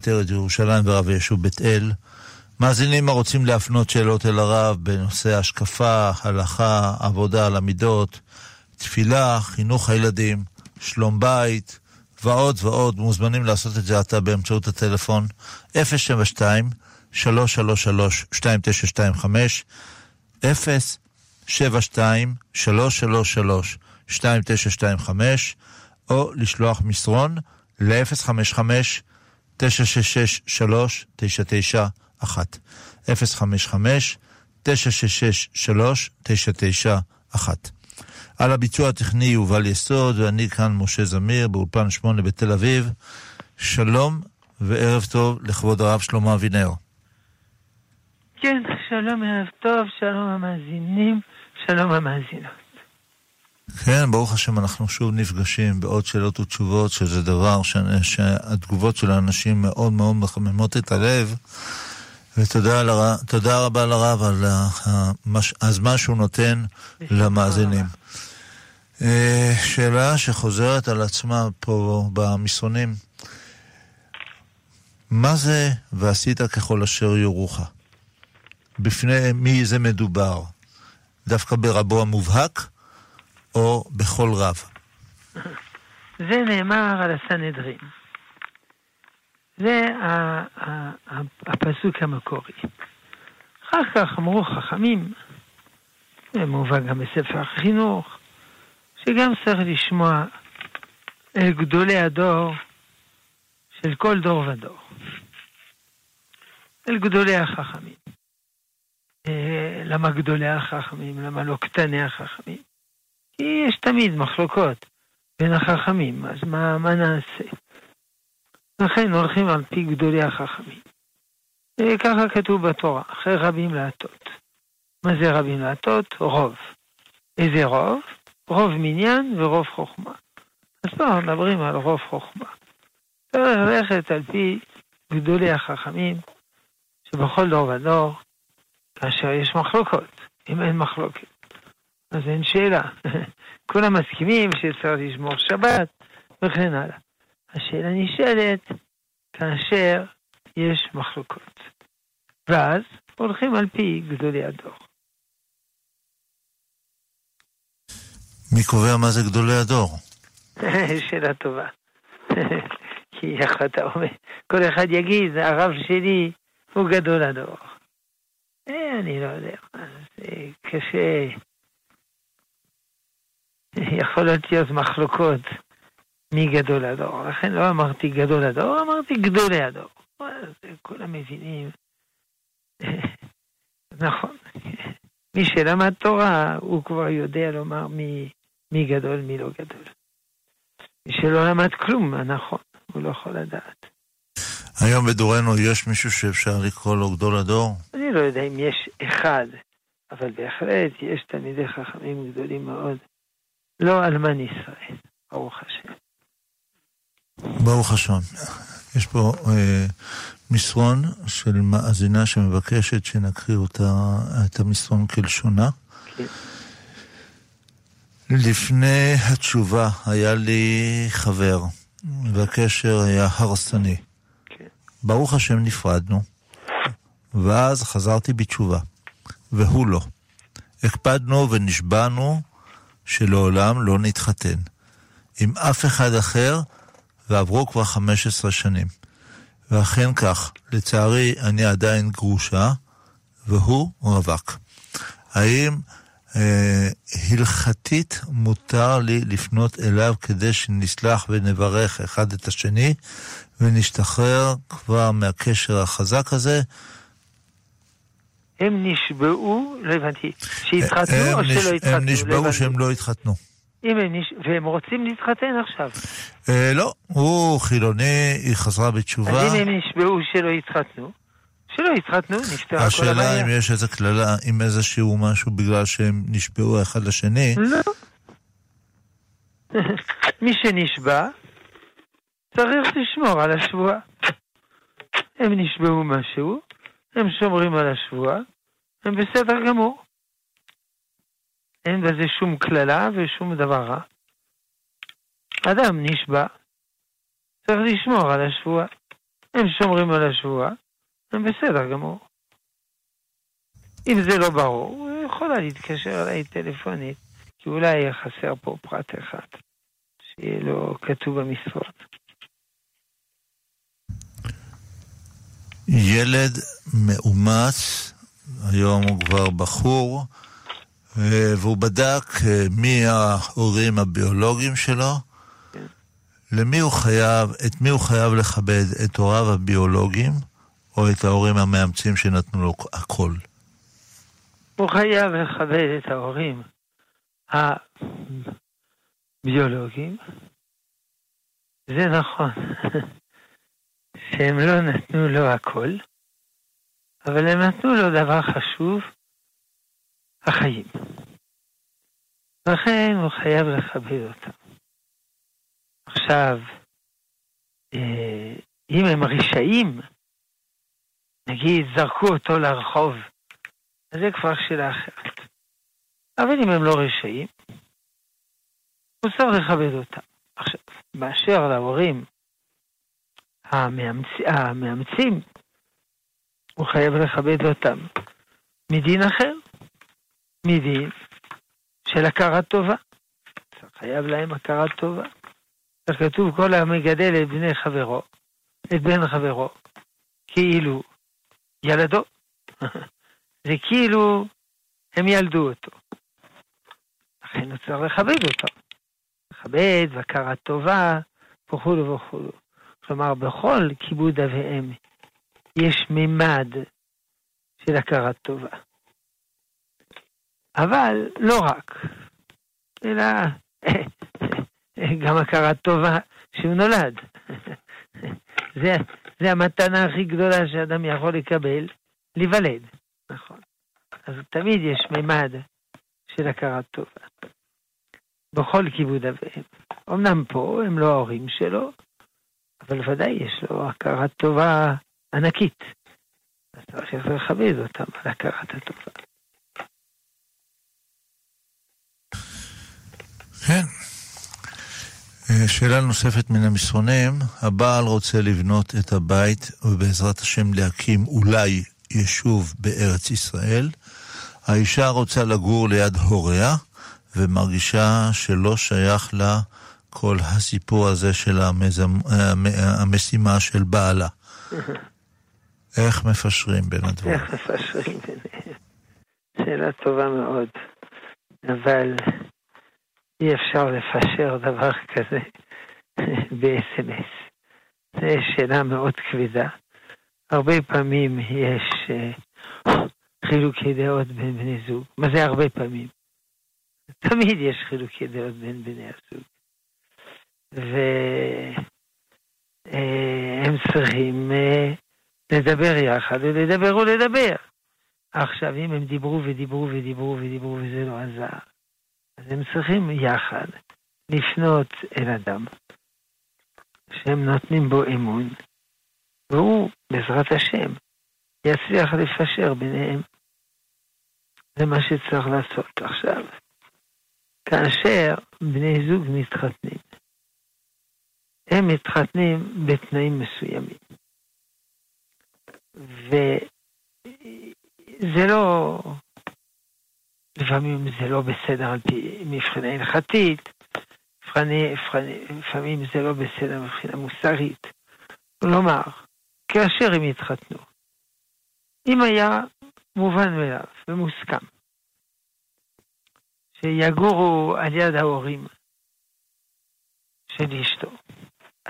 עטרת ירושלים ורב יישוב בית אל. מאזינים הרוצים להפנות שאלות אל הרב בנושא השקפה, הלכה, עבודה על המידות, תפילה, חינוך הילדים, שלום בית ועוד ועוד, מוזמנים לעשות את זה עתה באמצעות הטלפון 072 333 2925 072 333 2925 או לשלוח מסרון ל-055-966-3991. 055-966-3991. על הביצוע הטכני יובל יסוד, ואני כאן משה זמיר, באולפן שמונה בתל אביב. שלום וערב טוב לכבוד הרב שלמה אבינר. כן, שלום, ערב טוב, שלום המאזינים, שלום המאזינות. כן, ברוך השם, אנחנו שוב נפגשים בעוד שאלות ותשובות, שזה דבר ש... שהתגובות של האנשים מאוד מאוד מחממות את הלב. ותודה לר... רבה לרב על המש... הזמן שהוא נותן למאזינים. אה, שאלה שחוזרת על עצמה פה במסרונים, מה זה ועשית ככל אשר יורוך? בפני מי זה מדובר? דווקא ברבו המובהק? או בכל רב? זה נאמר על הסנהדרין. זה הפסוק המקורי. אחר כך אמרו חכמים, זה מובא גם בספר החינוך, שגם צריך לשמוע אל גדולי הדור של כל דור ודור. אל גדולי החכמים. אה, למה גדולי החכמים? למה לא קטני החכמים? יש תמיד מחלוקות בין החכמים, אז מה, מה נעשה? לכן הולכים על פי גדולי החכמים. ככה כתוב בתורה, אחרי רבים להטות. מה זה רבים להטות? רוב. איזה רוב? רוב מניין ורוב חוכמה. אז פה מדברים על רוב חוכמה. צריך ללכת על פי גדולי החכמים, שבכל דור ודור, כאשר יש מחלוקות, אם אין מחלוקת, אז אין שאלה. כולם מסכימים שצריך לשמור שבת וכן הלאה. השאלה נשאלת כאשר יש מחלוקות. ואז הולכים על פי גדולי הדור. מי קובע מה זה גדולי הדור? שאלה טובה. כי איך אתה אומר, כל אחד יגיד, הרב שלי הוא גדול הדור. אה, אני לא יודע, זה קשה. יכול להיות מחלוקות מי גדול הדור. לכן לא אמרתי גדול הדור, אמרתי גדולי הדור. כולם מבינים. נכון. מי שלמד תורה, הוא כבר יודע לומר מי, מי גדול, מי לא גדול. מי שלא למד כלום, נכון, הוא לא יכול לדעת. היום בדורנו יש מישהו שאפשר לקרוא לו גדול הדור? אני לא יודע אם יש אחד, אבל בהחלט יש תלמידי חכמים גדולים מאוד. לא אלמן ישראל, ברוך השם. ברוך השם. יש פה אה, מסרון של מאזינה שמבקשת שנקריא אותה, את המסרון כלשונה. כן. לפני התשובה היה לי חבר, והקשר היה הרסני. כן. ברוך השם נפרדנו, ואז חזרתי בתשובה, והוא לא. הקפדנו ונשבענו שלעולם לא נתחתן עם אף אחד אחר, ועברו כבר 15 שנים. ואכן כך, לצערי אני עדיין גרושה, והוא רווק. האם אה, הלכתית מותר לי לפנות אליו כדי שנסלח ונברך אחד את השני, ונשתחרר כבר מהקשר החזק הזה, הם נשבעו, לא הבנתי, שהתחתנו או שלא התחתנו? הם נשבעו לא שהם לא התחתנו. אם הם נש... והם רוצים להתחתן עכשיו. אה, לא, הוא חילוני, היא חזרה בתשובה. אז אם הם נשבעו שלא התחתנו, שלא התחתנו, נפתרה כל הבעיה. השאלה אם יש איזה קללה, אם איזשהו משהו בגלל שהם נשבעו אחד לשני. לא. מי שנשבע, צריך לשמור על השבועה. הם נשבעו משהו, הם שומרים על השבועה, הם בסדר גמור. אין בזה שום קללה ושום דבר רע. אדם נשבע, צריך לשמור על השבועה. הם שומרים על השבועה, הם בסדר גמור. אם זה לא ברור, הוא יכולה להתקשר אליי טלפונית, כי אולי חסר פה פרט אחד, שיהיה לו כתוב במספר. ילד מאומץ, היום הוא כבר בחור, אה, והוא בדק אה, מי ההורים הביולוגיים שלו, כן. למי הוא חייב, את מי הוא חייב לכבד, את הוריו הביולוגיים או את ההורים המאמצים שנתנו לו הכל? הוא חייב לכבד את ההורים הביולוגיים. זה נכון שהם לא נתנו לו הכל, אבל הם נתנו לו דבר חשוב, החיים. לכן הוא חייב לכבד אותם. עכשיו, אה, אם הם רשעים, נגיד זרקו אותו לרחוב, אז זה כבר שאלה אחרת. אבל אם הם לא רשעים, הוא צריך לכבד אותם. עכשיו, באשר להורים המאמצ... המאמצים, הוא חייב לכבד אותם מדין אחר, מדין של הכרת טובה. חייב להם הכרת טובה. כתוב כל המגדל את בני חברו, את בן חברו, כאילו ילדו. זה כאילו הם ילדו אותו. לכן הוא צריך לכבד אותו. לכבד והכרת טובה וכולו וכולו. כלומר, בכל כיבוד אב ואם יש מימד של הכרת טובה. אבל לא רק, אלא גם הכרת טובה שהוא נולד. זה, זה המתנה הכי גדולה שאדם יכול לקבל, להיוולד. נכון. אז תמיד יש מימד של הכרת טובה. בכל כיבוד אביהם. אמנם פה הם לא ההורים שלו, אבל ודאי יש לו הכרת טובה ענקית. אז צריך לכבד אותם על הכרת הטובה. כן. אה, שאלה נוספת מן המסרונים, הבעל רוצה לבנות את הבית ובעזרת השם להקים אולי יישוב בארץ ישראל. האישה רוצה לגור ליד הוריה ומרגישה שלא שייך לה כל הסיפור הזה של המזמ... המשימה של בעלה. איך מפשרים בין הדברים? איך מפשרים ביניהם? שאלה טובה מאוד, אבל אי אפשר לפשר דבר כזה ב-SMS. זו שאלה מאוד כבדה. הרבה פעמים יש uh, חילוקי דעות בין בני זוג. מה זה הרבה פעמים? תמיד יש חילוקי דעות בין בני הזוג. והם uh, צריכים uh, לדבר יחד, ולדבר ולדבר. עכשיו, אם הם דיברו ודיברו ודיברו ודיברו וזה לא עזר, אז הם צריכים יחד לפנות אל אדם שהם נותנים בו אמון, והוא, בעזרת השם, יצליח לפשר ביניהם. זה מה שצריך לעשות עכשיו. כאשר בני זוג מתחתנים, הם מתחתנים בתנאים מסוימים. וזה לא לפעמים זה לא בסדר על פי מבחינה הלכתית, לפעמים זה לא בסדר מבחינה מוסרית. כלומר, כאשר הם התחתנו, אם היה מובן מאליו ומוסכם שיגורו על יד ההורים של אשתו,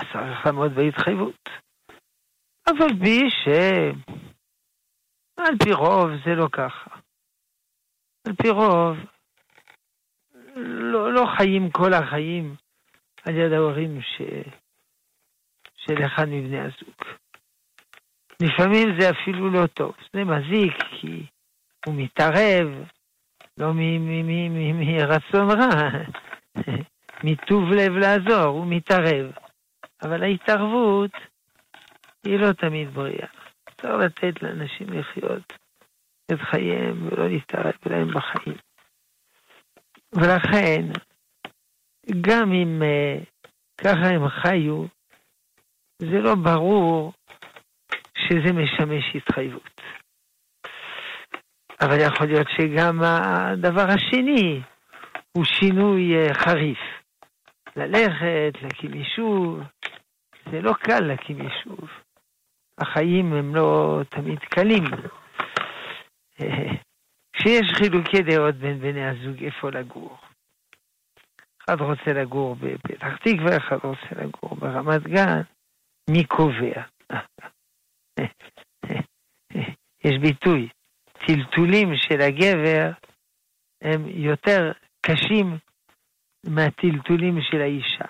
אז צריך לעמוד בהתחייבות. אבל בי שעל פי רוב זה לא ככה. על פי רוב, לא, לא חיים כל החיים על יד ההורים ש... של אחד מבני הזוג. לפעמים זה אפילו לא טוב, זה מזיק כי הוא מתערב, לא מרצון רע, מטוב לב לעזור, הוא מתערב. אבל ההתערבות היא לא תמיד בריאה. צריך לתת לאנשים לחיות את חייהם ולא להתערב להם בחיים. ולכן, גם אם uh, ככה הם חיו, זה לא ברור שזה משמש התחייבות. אבל יכול להיות שגם הדבר השני הוא שינוי אה, חריף. ללכת, להקים יישוב, זה לא קל להקים יישוב. החיים הם לא תמיד קלים. כשיש חילוקי דעות בין בני הזוג איפה לגור. אחד רוצה לגור בפתח תקווה, אחד רוצה לגור ברמת גן, מי קובע? יש ביטוי, טלטולים של הגבר הם יותר קשים מהטלטולים של האישה.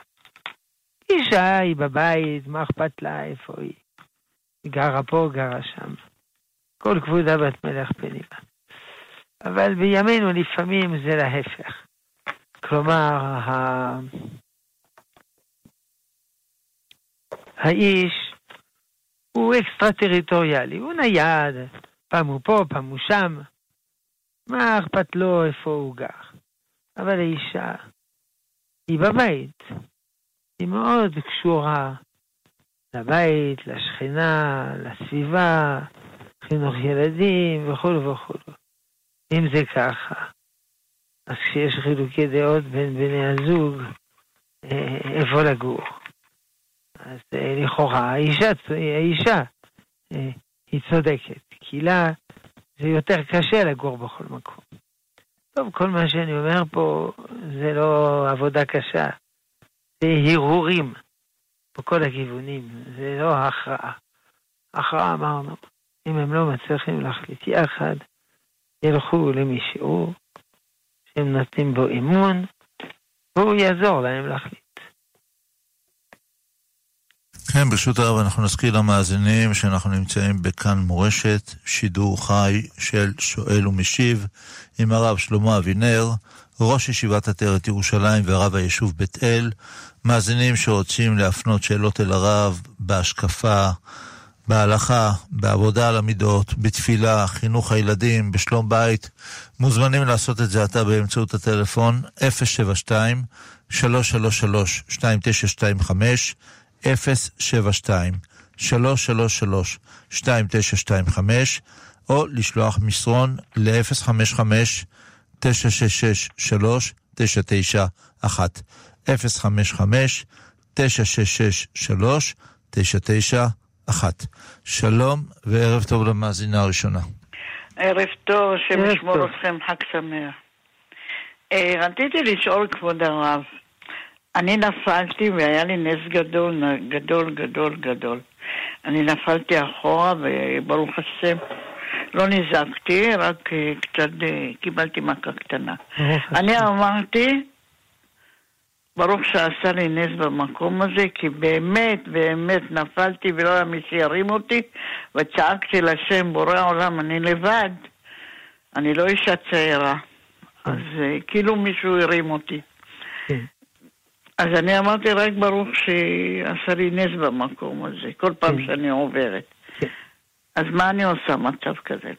אישה היא בבית, מה אכפת לה איפה היא? היא גרה פה, גרה שם. כל כבודה בת מלך פנימה. אבל בימינו לפעמים זה להפך. כלומר, ה... האיש הוא אקסטרה טריטוריאלי, הוא נייד, פעם הוא פה, פעם הוא שם. מה אכפת לו איפה הוא גר? אבל האישה היא בבית, היא מאוד קשורה לבית, לשכנה, לסביבה, חינוך ילדים וכו' וכו'. אם זה ככה, אז כשיש חילוקי דעות בין בני הזוג, אה, איפה לגור? אז אה, לכאורה האישה, האישה אה, היא צודקת, כי לה זה יותר קשה לגור בכל מקום. טוב, כל מה שאני אומר פה זה לא עבודה קשה, זה הרהורים בכל הכיוונים, זה לא הכרעה. הכרעה אמרנו, אם הם לא מצליחים להחליט יחד, ילכו למישהו שהם נותנים בו אמון, והוא יעזור להם להחליט. כן, ברשות הרב אנחנו נזכיר למאזינים שאנחנו נמצאים בכאן מורשת, שידור חי של שואל ומשיב עם הרב שלמה אבינר, ראש ישיבת עטרת ירושלים והרב היישוב בית אל, מאזינים שרוצים להפנות שאלות אל הרב בהשקפה, בהלכה, בעבודה על המידות, בתפילה, חינוך הילדים, בשלום בית, מוזמנים לעשות את זה עתה באמצעות הטלפון 072 333 2925 072 333 2925 או לשלוח מסרון ל-055 966 3991 055 966 3991 שלום וערב טוב למאזינה הראשונה. ערב טוב, השם ישמור אתכם, חג שמח. אה, רציתי לשאול, כבוד הרב, אני נפלתי והיה לי נס גדול, גדול, גדול, גדול. אני נפלתי אחורה וברוך השם לא נזעקתי, רק אה, קצת אה, קיבלתי מכה קטנה. אני אמרתי, ברוך שעשה לי נס במקום הזה, כי באמת, באמת נפלתי ולא היה מי שירים אותי, וצעקתי לשם, בורא עולם, אני לבד. אני לא אישה צעירה. אז אה, כאילו מישהו הרים אותי. אז אני אמרתי רק ברוך שעשה לי נס במקום הזה, כל פעם כן. שאני עוברת. כן. אז מה אני עושה מצב כזה?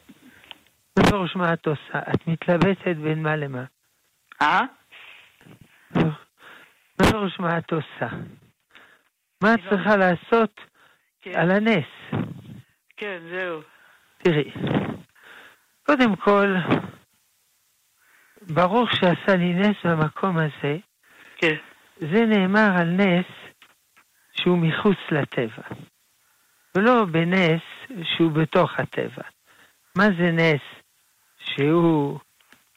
מה פירוש מה את עושה? את מתלבטת בין מה למה. אה? מה פירוש מה את עושה? מה את לא- צריכה לעשות כן. על הנס? כן, זהו. תראי, קודם כל, ברוך שעשה לי נס במקום הזה. כן. זה נאמר על נס שהוא מחוץ לטבע, ולא בנס שהוא בתוך הטבע. מה זה נס שהוא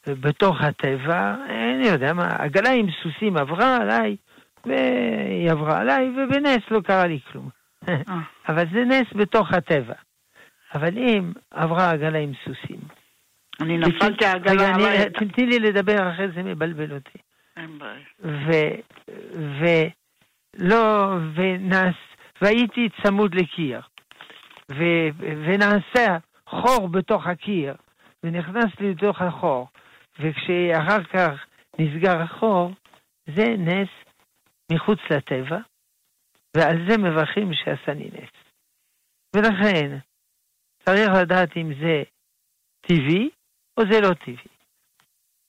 בתוך הטבע? אני יודע מה, עגלה עם סוסים עברה עליי, והיא עברה עליי, ובנס לא קרה לי כלום. אה. אבל זה נס בתוך הטבע. אבל אם עברה עגלה עם סוסים. אני נפלתי עגלה עליי. תני לי לדבר, אחרי זה מבלבל אותי. ולא, ונס, והייתי צמוד לקיר, ו, ונעשה חור בתוך הקיר, ונכנס לי לתוך החור, וכשאחר כך נסגר החור, זה נס מחוץ לטבע, ועל זה מברכים שעשני נס. ולכן, צריך לדעת אם זה טבעי או זה לא טבעי.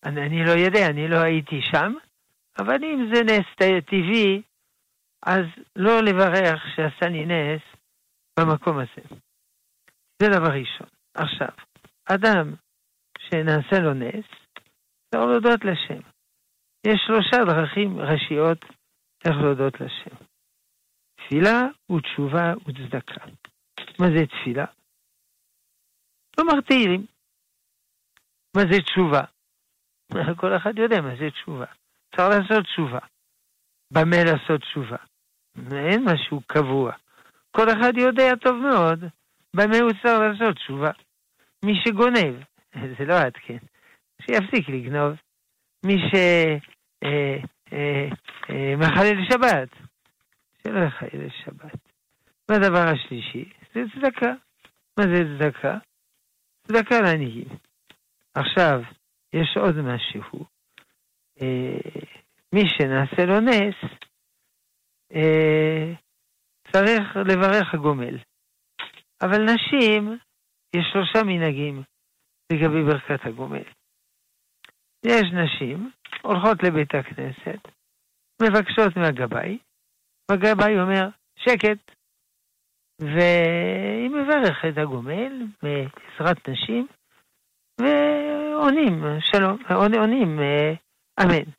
אני, אני לא יודע, אני לא הייתי שם, אבל אם זה נס טבעי, אז לא לברך שעשני נס במקום הזה. זה דבר ראשון. עכשיו, אדם שנעשה לו נס, צריך להודות לשם. יש שלושה דרכים ראשיות איך להודות לשם. תפילה ותשובה וצדקה. מה זה תפילה? כלומר תהילים. מה זה תשובה? כל אחד יודע מה זה תשובה. צריך לעשות תשובה. במה לעשות תשובה? אין משהו קבוע. כל אחד יודע טוב מאוד במה הוא צריך לעשות תשובה. מי שגונב, זה לא עד כן, שיפסיק לגנוב. מי שמחלל אה, אה, אה, שבת, שלא יחלל שבת. והדבר השלישי זה צדקה. מה זה צדקה? צדקה לעניים. עכשיו, יש עוד משהו. אה, מי שנעשה לו נס, אה, צריך לברך הגומל. אבל נשים, יש שלושה מנהגים לגבי ברכת הגומל. יש נשים, הולכות לבית הכנסת, מבקשות מהגבאי, והגבאי אומר, שקט. והיא מברכת הגומל בעזרת נשים, ועונים, שלום, עונים, אה, אמן.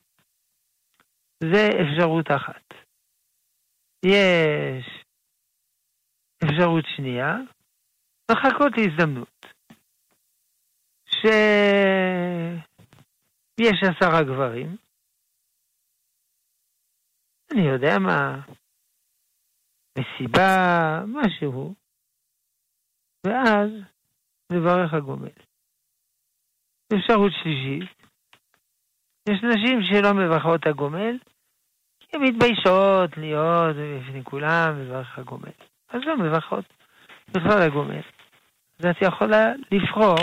זה אפשרות אחת. יש אפשרות שנייה, לחכות להזדמנות. שיש עשרה גברים, אני יודע מה, מסיבה, משהו, ואז לברך הגומל. אפשרות שלישית, יש נשים שלא מברכות הגומל, כי הן מתביישות להיות בפני כולם ולברך הגומל. אז לא מברכות בכלל הגומל. אז את יכולה לבחור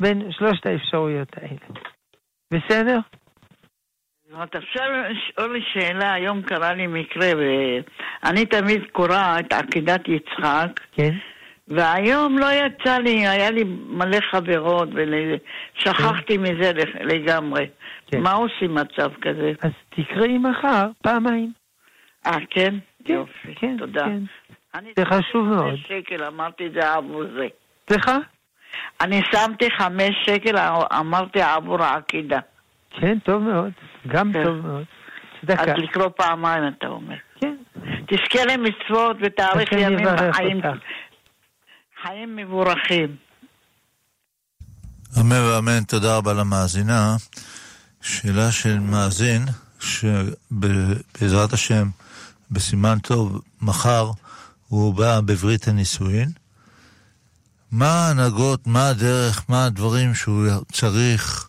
בין שלושת האפשרויות האלה. בסדר? את אפשר לשאול לי שאלה, היום קרה לי מקרה, ואני תמיד קוראת את עקידת יצחק. כן. והיום לא יצא לי, היה לי מלא חברות, ושכחתי כן. מזה לגמרי. כן. מה עושים מצב כזה? אז תקראי מחר פעמיים. אה, כן? כן? יופי, כן, תודה. כן. זה חשוב מאוד. שקל, אמרתי את זה עבור זה. סליחה? אני שמתי חמש שקל, אמרתי עבור העקידה. כן, טוב מאוד. גם כן. טוב מאוד. צדקה. אז לקרוא פעמיים, אתה אומר. כן. תזכה למצוות ותאריך ימים וחיים. חיים מבורכים. אמן ואמן, תודה רבה למאזינה. שאלה של מאזין, שבעזרת השם, בסימן טוב, מחר הוא בא בברית הנישואין. מה ההנהגות, מה הדרך, מה הדברים שהוא צריך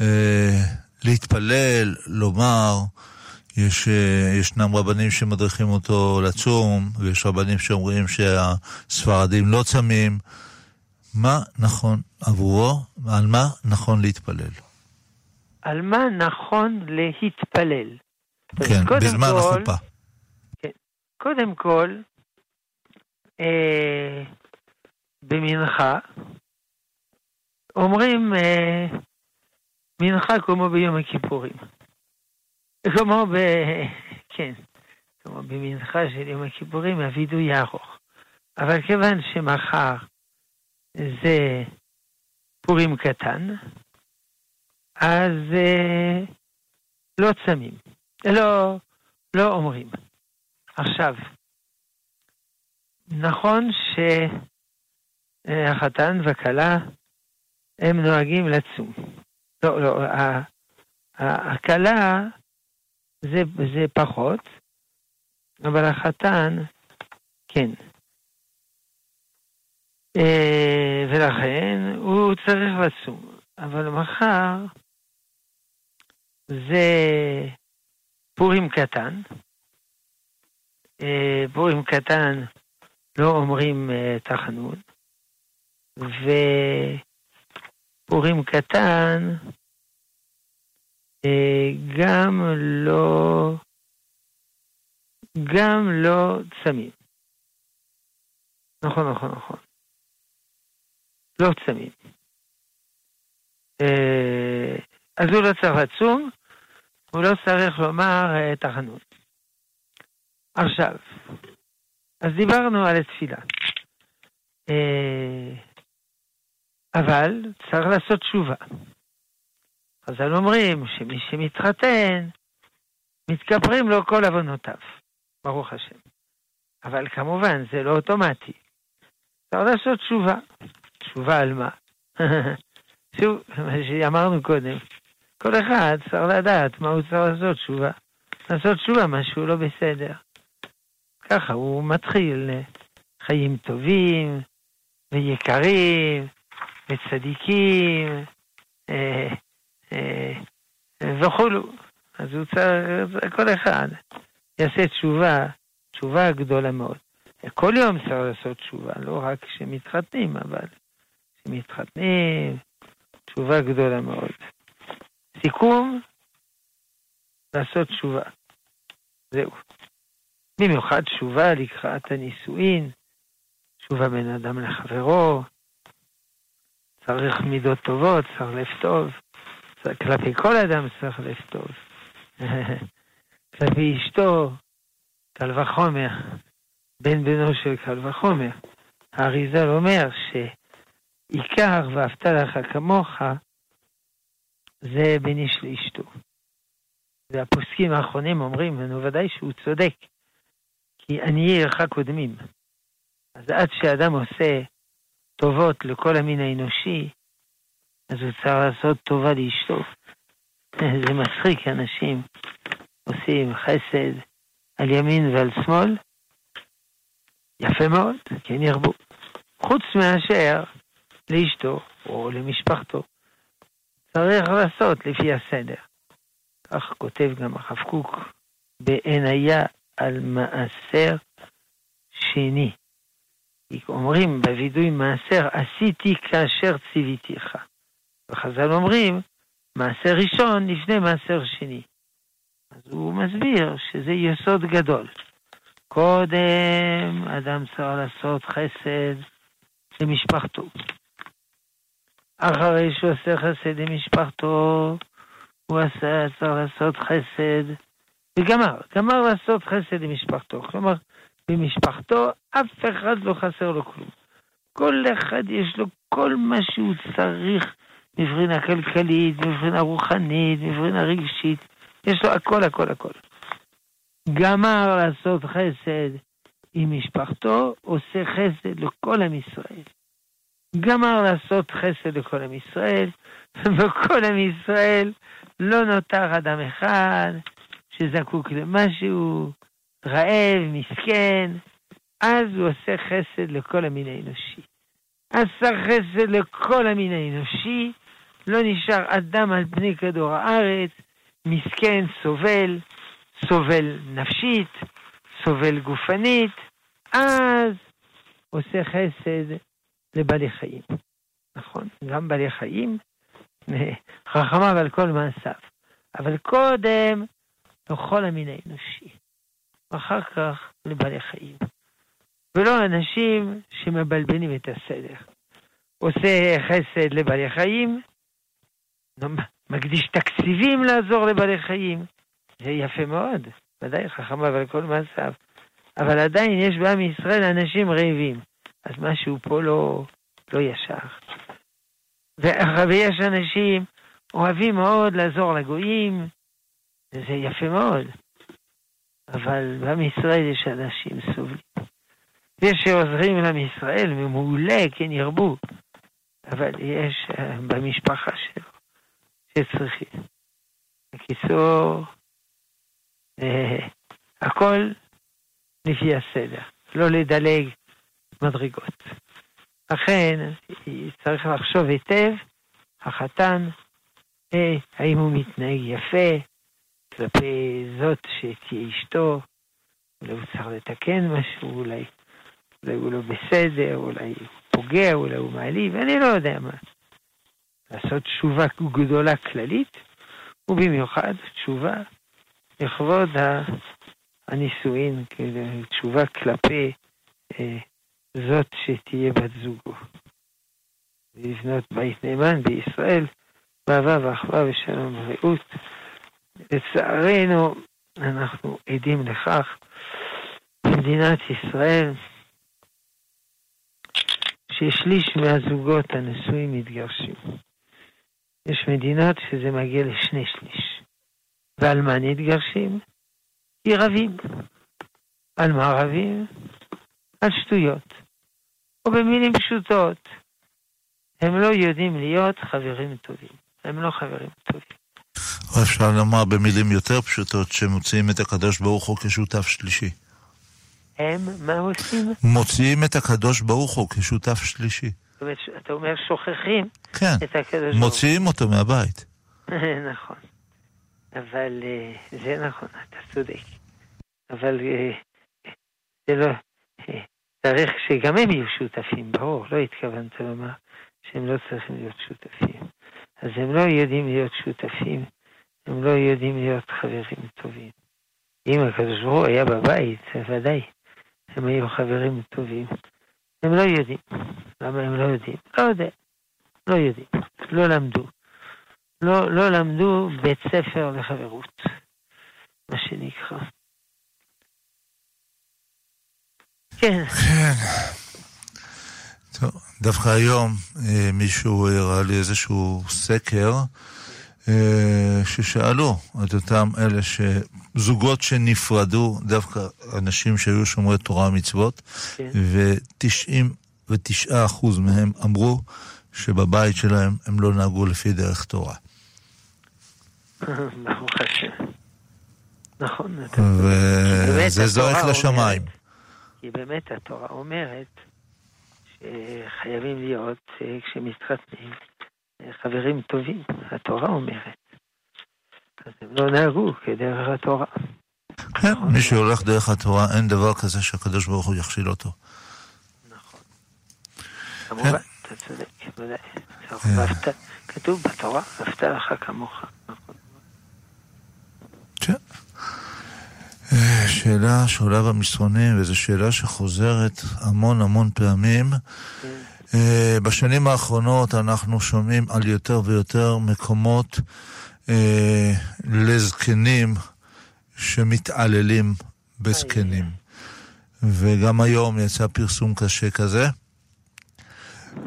אה, להתפלל, לומר. יש, אה, ישנם רבנים שמדריכים אותו לצום, ויש רבנים שאומרים שהספרדים לא צמים. מה נכון עבורו? על מה נכון להתפלל? על מה נכון להתפלל. כן, בזמן כל, החופה. כן, קודם כל, אה, במנחה, אומרים אה, מנחה כמו ביום הכיפורים. כמו ב... כן, כמו במנחה של יום הכיפורים, הווידוי ארוך. אבל כיוון שמחר זה פורים קטן, אז אה, לא צמים, לא, לא אומרים. עכשיו, נכון שהחתן והכלה הם נוהגים לצום. לא, לא, הכלה זה, זה פחות, אבל החתן, כן. אה, ולכן הוא צריך לצום. אבל מחר זה פורים קטן. אה, פורים קטן לא אומרים אה, תחנון, ופורים קטן גם לא, גם לא צמים. נכון, נכון, נכון. לא צמים. אה, אז הוא לא צריך לצום, הוא לא צריך לומר אה, תחנות. עכשיו, אז דיברנו על התפילה. אבל צריך לעשות תשובה. חז"ל אומרים שמי שמתחתן, מתכפרים לו כל עוונותיו, ברוך השם. אבל כמובן, זה לא אוטומטי. צריך לעשות תשובה. תשובה על מה? שוב, מה שאמרנו קודם, כל אחד צריך לדעת מה הוא צריך לעשות תשובה. לעשות תשובה, משהו לא בסדר. ככה הוא מתחיל חיים טובים ויקרים וצדיקים אה, וכולו. אז הוא צריך, כל אחד יעשה תשובה, תשובה גדולה מאוד. כל יום צריך לעשות תשובה, לא רק כשמתחתנים, אבל כשמתחתנים, תשובה גדולה מאוד. סיכום, לעשות תשובה. זהו. במיוחד תשובה לקראת הנישואין, תשובה בין אדם לחברו, צריך מידות טובות, צריך לב טוב, כלפי כל אדם צריך לב טוב. כלפי אשתו, קל וחומר, בן בנו של קל וחומר. האריזל אומר שעיקר ואהבת לך כמוך זה בין איש לאשתו. והפוסקים האחרונים אומרים לנו ודאי שהוא צודק, כי עניי עירך קודמים. אז עד שאדם עושה טובות לכל המין האנושי, אז הוא צריך לעשות טובה לאשתו. זה מצחיק, אנשים עושים חסד על ימין ועל שמאל, יפה מאוד, כן ירבו. חוץ מאשר לאשתו או למשפחתו. צריך לעשות לפי הסדר. כך כותב גם הרב קוק בעיניה על מעשר שני. אומרים בווידוי מעשר, עשיתי כאשר ציוויתיך. וחז"ל אומרים, מעשר ראשון לפני מעשר שני. אז הוא מסביר שזה יסוד גדול. קודם אדם צריך לעשות חסד למשפחתו. אחרי שהוא עושה חסד למשפחתו, הוא עשה, צריך לעשות חסד, וגמר, גמר לעשות חסד למשפחתו. כלומר, במשפחתו אף אחד לא חסר לו כלום. כל אחד יש לו כל מה שהוא צריך מבחינה כלכלית, מבחינה רוחנית, מבחינה רגשית. יש לו הכל, הכל, הכל. גמר לעשות חסד עם משפחתו, עושה חסד לכל עם ישראל. גמר לעשות חסד לכל עם ישראל, וכל עם ישראל לא נותר אדם אחד שזקוק למשהו, רעב, מסכן, אז הוא עושה חסד לכל המין האנושי. עשה חסד לכל המין האנושי, לא נשאר אדם על פני כדור הארץ, מסכן, סובל, סובל נפשית, סובל גופנית, אז עושה חסד לבעלי חיים. נכון, גם בעלי חיים, חכמיו על כל מעשיו. אבל קודם לכל המין האנושי, ואחר כך לבעלי חיים. ולא אנשים שמבלבלים את הסדר. עושה חסד לבעלי חיים, מקדיש תקציבים לעזור לבעלי חיים. זה יפה מאוד, ודאי חכמיו על כל מעשיו. אבל עדיין יש בעם ישראל אנשים רעבים. אז משהו פה לא, לא ישר. ויש אנשים אוהבים מאוד לעזור לגויים, וזה יפה מאוד. אבל בעם ישראל יש אנשים סובלים. יש שעוזרים לעם ישראל, ומעולה, כן ירבו, אבל יש אה, במשפחה שלו שצריכים. בקיצור, אה, הכל לפי הסדר, לא לדלג מדרגות. לכן צריך לחשוב היטב, החתן, אה, האם הוא מתנהג יפה כלפי זאת שתהיה אשתו, אולי הוא צריך לתקן משהו, אולי, אולי הוא לא בסדר, אולי הוא פוגע, אולי הוא מעליב, אני לא יודע מה. לעשות תשובה גדולה כללית, ובמיוחד תשובה לכבוד הנישואין, תשובה כלפי אה, זאת שתהיה בת זוגו. לבנות בית נאמן בישראל, באהבה ואחווה ושלום ורעות. לצערנו, אנחנו עדים לכך במדינת ישראל ששליש מהזוגות הנשואים מתגרשים. יש מדינות שזה מגיע לשני שליש. ועל מה נתגרשים? כי רבים. על מה רבים? על שטויות. או במילים פשוטות, הם לא יודעים להיות חברים טובים. הם לא חברים טובים. או אפשר לומר במילים יותר פשוטות, שמוציאים את הקדוש ברוך הוא כשותף שלישי. הם, מה עושים? מוציאים את הקדוש ברוך הוא כשותף שלישי. זאת אומרת, אתה אומר שוכחים כן, את הקדוש ברוך הוא. מוציאים אותו מהבית. נכון. אבל אה, זה נכון, אתה צודק. אבל אה, זה לא... אה, צריך שגם הם יהיו שותפים, ברור, לא התכוונת לומר שהם לא צריכים להיות שותפים. אז הם לא יודעים להיות שותפים, הם לא יודעים להיות חברים טובים. אם הקדוש ברוך הוא היה בבית, ודאי, הם היו חברים טובים. הם לא יודעים. למה הם לא יודעים? לא יודע. לא יודעים. לא למדו. לא, לא למדו בית ספר לחברות, מה שנקרא. כן. כן. טוב, דווקא היום אה, מישהו הראה לי איזשהו סקר ששאלו את אותם אלה שזוגות שנפרדו, דווקא אנשים שהיו שומרי תורה ומצוות, כן. ו-99% מהם אמרו שבבית שלהם הם לא נהגו לפי דרך תורה. ברוך השם. נכון. וזה זועק התורה לשמיים. כי באמת התורה אומרת שחייבים להיות, אה, כשמתחתנים, אה, חברים טובים. התורה אומרת. אז הם לא נהגו כדרך התורה. כן, מי שהולך דרך התורה, אין דבר כזה שהקדוש ברוך הוא יכשיל אותו. נכון. כמובן, אתה צודק. ואהבת- כתוב בתורה, אהבת לך כמוך. נכון. כן. אה, שאלה שעולה במסרונים, וזו שאלה שחוזרת המון המון פעמים. כן. אה, בשנים האחרונות אנחנו שומעים על יותר ויותר מקומות אה, לזקנים שמתעללים בזקנים. וגם היום יצא פרסום קשה כזה.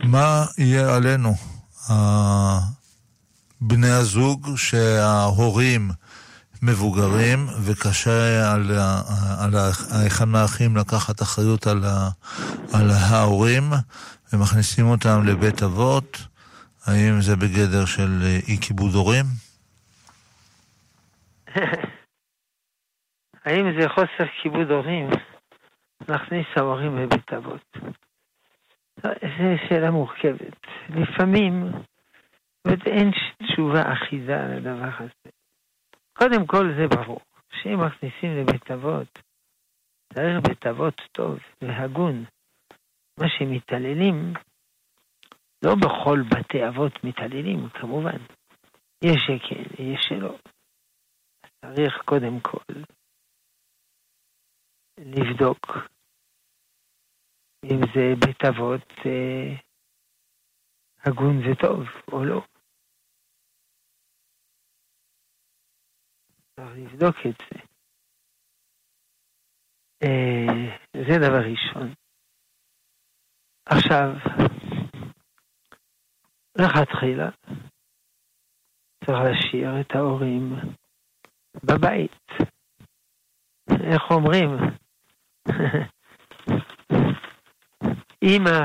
מה יהיה עלינו? בני הזוג שההורים מבוגרים, וקשה על, על האחד מהאחים לקחת אחריות על, על ההורים, ומכניסים אותם לבית אבות. האם זה בגדר של אה, אי כיבוד הורים? האם זה חוסר כיבוד הורים להכניס ההורים לבית אבות? זו שאלה מורכבת. לפעמים, זאת אין תשובה אחידה לדבר הזה. קודם כל זה ברור, שאם מכניסים לבית אבות, צריך בית אבות טוב והגון. מה שמתעללים, לא בכל בתי אבות מתעללים, כמובן. יש שכן, יש שלא. צריך קודם כל לבדוק אם זה בית אבות אה, הגון וטוב או לא. צריך לבדוק את זה. אה, זה דבר ראשון. עכשיו, לכתחילה צריך להשאיר את ההורים בבית. איך אומרים? אימא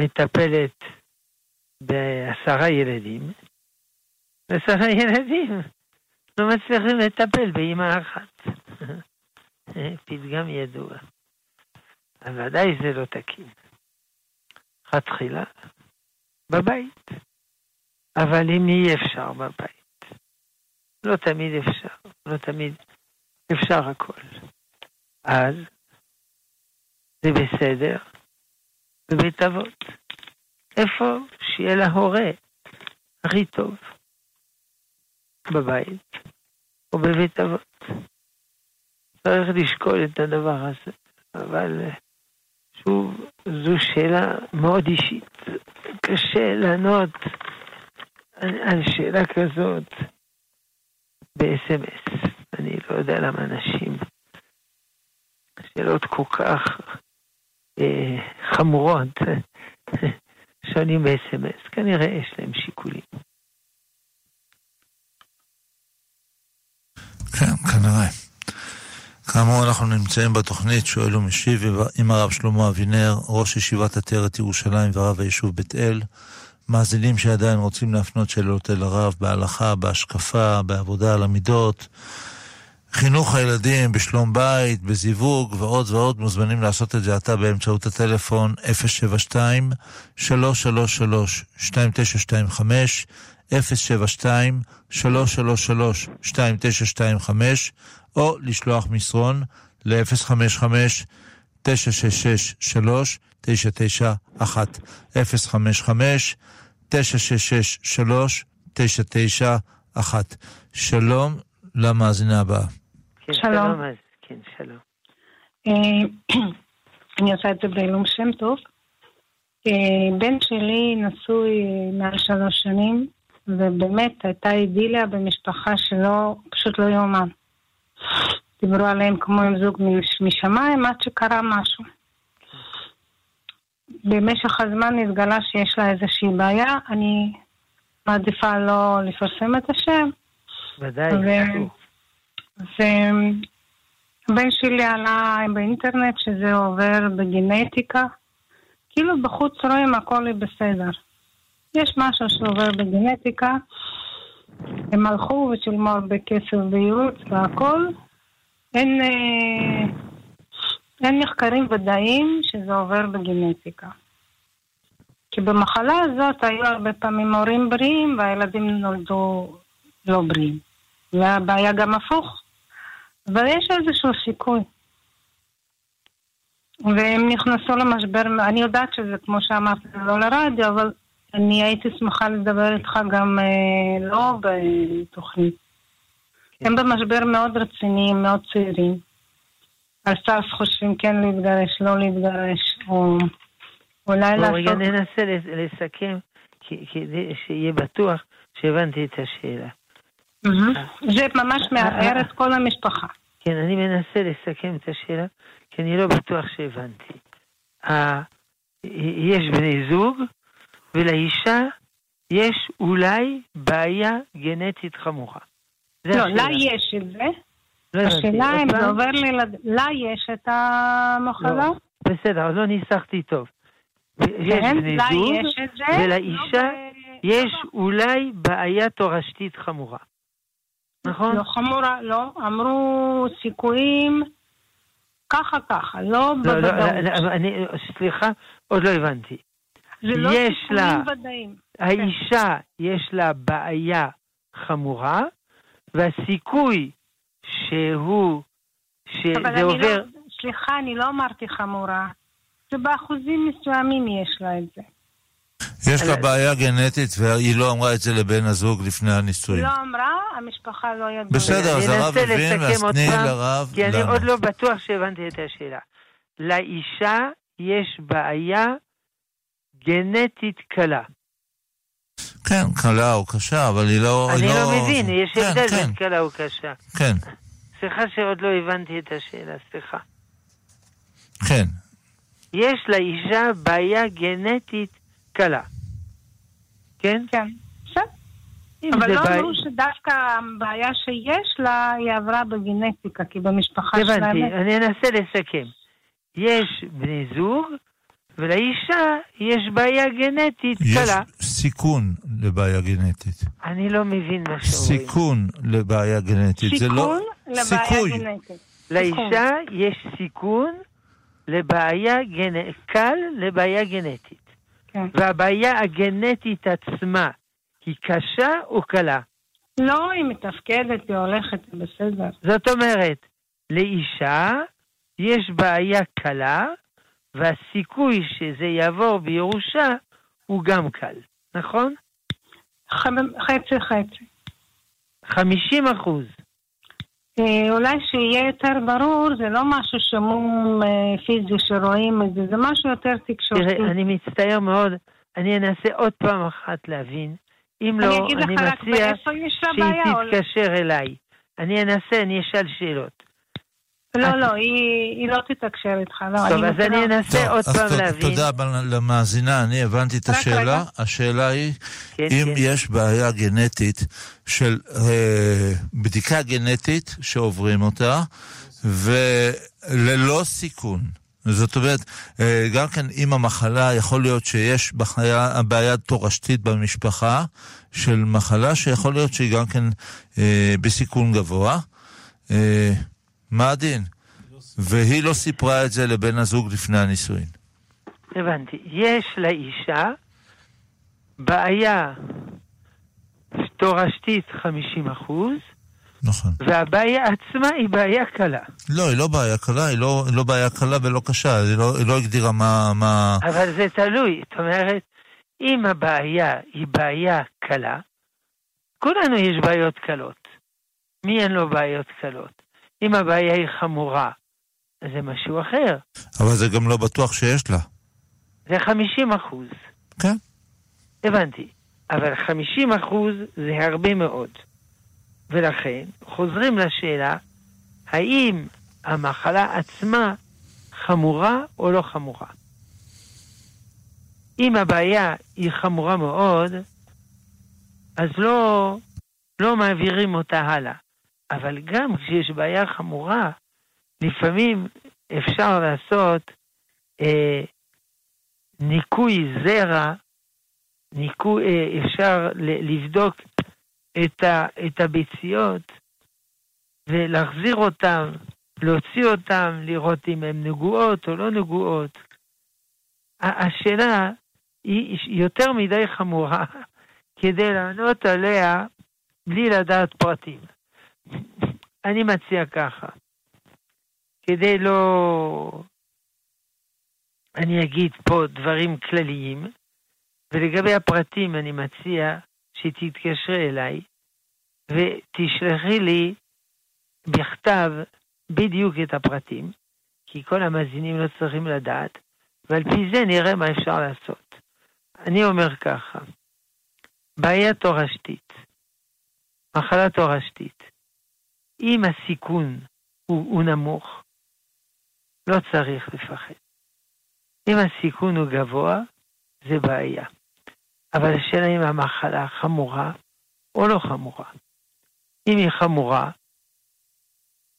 מטפלת בעשרה ילדים, ועשרה ילדים לא מצליחים לטפל באימא אחת. פתגם ידוע. אבל ודאי זה לא תקין. לכתחילה, בבית. אבל אם אי אפשר בבית, לא תמיד אפשר, לא תמיד אפשר הכל. אז זה בסדר בבית אבות. איפה שיהיה להורה הכי טוב? בבית או בבית אבות. צריך לשקול את הדבר הזה, אבל שוב, זו שאלה מאוד אישית. קשה לענות על על שאלה כזאת ב-SMS. אני לא יודע למה אנשים, שאלות כל כך אה, חמורות, שואלים ב-SMS, כנראה יש להם שיקולים. כן, כנראה. כאמור, אנחנו נמצאים בתוכנית שואל ומשיב עם הרב שלמה אבינר, ראש ישיבת עטרת ירושלים ורב היישוב בית אל. מאזינים שעדיין רוצים להפנות שאלות אל הרב בהלכה, בהשקפה, בעבודה על המידות, חינוך הילדים, בשלום בית, בזיווג ועוד ועוד, מוזמנים לעשות את זה עתה באמצעות הטלפון 072-333-2925, 072-333-2925, או לשלוח מסרון ל-055-966-3991, 055-966-3991. שלום למאזינה הבאה. כן, שלום. אז, כן, שלום. אה, אני עושה את זה בעילום שם טוב. אה, בן שלי נשוי מעל שלוש שנים, ובאמת הייתה אידיליה במשפחה שלא, פשוט לא יאומן. דיברו עליהם כמו עם זוג מש- משמיים עד שקרה משהו. במשך הזמן נתגלה שיש לה איזושהי בעיה, אני מעדיפה לא לפרסם את השם. ודאי. והבן שלי עלה באינטרנט שזה עובר בגנטיקה. כאילו בחוץ רואים הכל בסדר. יש משהו שעובר בגנטיקה. הם הלכו ושילמו הרבה כסף וייעוץ והכל. אין, אה, אין מחקרים ודאיים שזה עובר בגנטיקה. כי במחלה הזאת היו הרבה פעמים הורים בריאים והילדים נולדו לא בריאים. והבעיה גם הפוך. אבל יש איזשהו סיכוי. והם נכנסו למשבר, אני יודעת שזה כמו שאמרת, לא לרדיו, אבל אני הייתי שמחה לדבר איתך גם אה, לא בתוכנית. הם במשבר מאוד רציני, מאוד צעירים. על סף חושבים כן להתגרש, לא להתגרש, או אולי בוא רגע לעשות... ננסה לס- לסכם, כדי שיהיה בטוח שהבנתי את השאלה. מהמם. זה ממש מערער את כל המשפחה. כן, אני מנסה לסכם את השאלה, כי אני לא בטוח שהבנתי. יש בני זוג, ולאישה יש אולי בעיה גנטית חמורה. לא. לה יש את זה. לא. השאלה אם? זה עובר לילד... לה יש את המחלה? לא, בסדר, עוד לא ניסחתי טוב. יש כן, בני זוג. ולאישה לא יש אולי בעיה תורשתית חמורה. נכון? לא חמורה, לא. אמרו סיכויים ככה ככה, לא בוודאות. סליחה, עוד לא הבנתי. זה לא יש לה- ודאיים. האישה יש לה בעיה חמורה, והסיכוי שהוא, אבל שזה אני עובר... לא, סליחה, אני לא אמרתי חמורה. זה באחוזים מסוימים יש לה את זה. יש לה אבל- בעיה גנטית והיא לא אמרה את זה לבן הזוג לפני הנישואים. לא אמרה, המשפחה לא ידעה. בסדר, אז אני הרב הבין, אז תני לרב כי אני. עוד לא בטוח שהבנתי את השאלה. לאישה יש בעיה גנטית קלה. כן, קלה או קשה, אבל היא לא... אני היא לא מבין, יש כן, הבדל כן, בין קלה או קשה. כן, סליחה שעוד לא הבנתי את השאלה, סליחה. כן. יש לאישה בעיה גנטית קלה. כן? כן, אבל זה לא אמרו שדווקא הבעיה שיש לה, היא עברה בגנטיקה, כי במשפחה שלהם... הבנתי, אני אנסה לסכם. יש בני זוג, ולאישה יש בעיה גנטית יש קלה. סיכון לבעיה גנטית. אני לא מבין מה שאומרים. סיכון לבעיה גנטית. זה לא... סיכון לבעיה סיכוי. גנטית. לאישה יש סיכון לבעיה גנטית, קל לבעיה גנטית. כן. והבעיה הגנטית עצמה היא קשה או קלה? לא, היא מתפקדת, היא הולכת, זה בסדר. זאת אומרת, לאישה יש בעיה קלה, והסיכוי שזה יעבור בירושה הוא גם קל, נכון? חצי חצי. 50 אחוז. אה, אולי שיהיה יותר ברור, זה לא משהו שמום אה, פיזי שרואים את זה, זה משהו יותר תקשורתי. תראה, אני מצטער מאוד, אני אנסה עוד פעם אחת להבין. אם לא, אני מציע שהיא תתקשר אליי. אני אנסה, אני אשאל שאלות. לא, לא, היא לא תתקשר איתך, לא. טוב, אז אני אנסה עוד פעם להבין. תודה למאזינה, אני הבנתי את השאלה. השאלה היא, כן, אם כן. יש בעיה גנטית של אה, בדיקה גנטית שעוברים אותה, וללא סיכון. זאת אומרת, אה, גם כן עם המחלה, יכול להיות שיש בעיה, בעיה תורשתית במשפחה של מחלה, שיכול להיות שהיא גם כן אה, בסיכון גבוה. אה, מה הדין? והיא לא סיפרה את זה לבן הזוג לפני הנישואין. הבנתי. יש לאישה בעיה תורשתית 50 אחוז, נכון. והבעיה עצמה היא בעיה קלה. לא, היא לא בעיה קלה, היא לא, היא לא בעיה קלה ולא קשה, היא לא, היא לא הגדירה מה, מה... אבל זה תלוי, זאת אומרת, אם הבעיה היא בעיה קלה, כולנו יש בעיות קלות. מי אין לו בעיות קלות? אם הבעיה היא חמורה, זה משהו אחר. אבל זה גם לא בטוח שיש לה. זה 50 אחוז. כן. הבנתי. אבל 50 אחוז זה הרבה מאוד. ולכן חוזרים לשאלה, האם המחלה עצמה חמורה או לא חמורה? אם הבעיה היא חמורה מאוד, אז לא, לא מעבירים אותה הלאה. אבל גם כשיש בעיה חמורה, לפעמים אפשר לעשות אה, ניקוי זרע, ניקוי, אה, אפשר לבדוק את, ה, את הביציות ולהחזיר אותן, להוציא אותן, לראות אם הן נגועות או לא נגועות. השאלה היא יותר מדי חמורה כדי לענות עליה בלי לדעת פרטים. אני מציע ככה, כדי לא... אני אגיד פה דברים כלליים, ולגבי הפרטים אני מציע שתתקשרי אליי ותשלחי לי בכתב בדיוק את הפרטים, כי כל המאזינים לא צריכים לדעת, ועל פי זה נראה מה אפשר לעשות. אני אומר ככה, בעיה תורשתית, מחלה תורשתית, אם הסיכון הוא, הוא נמוך, לא צריך לפחד. אם הסיכון הוא גבוה, זה בעיה. אבל השאלה אם המחלה חמורה או לא חמורה. אם היא חמורה,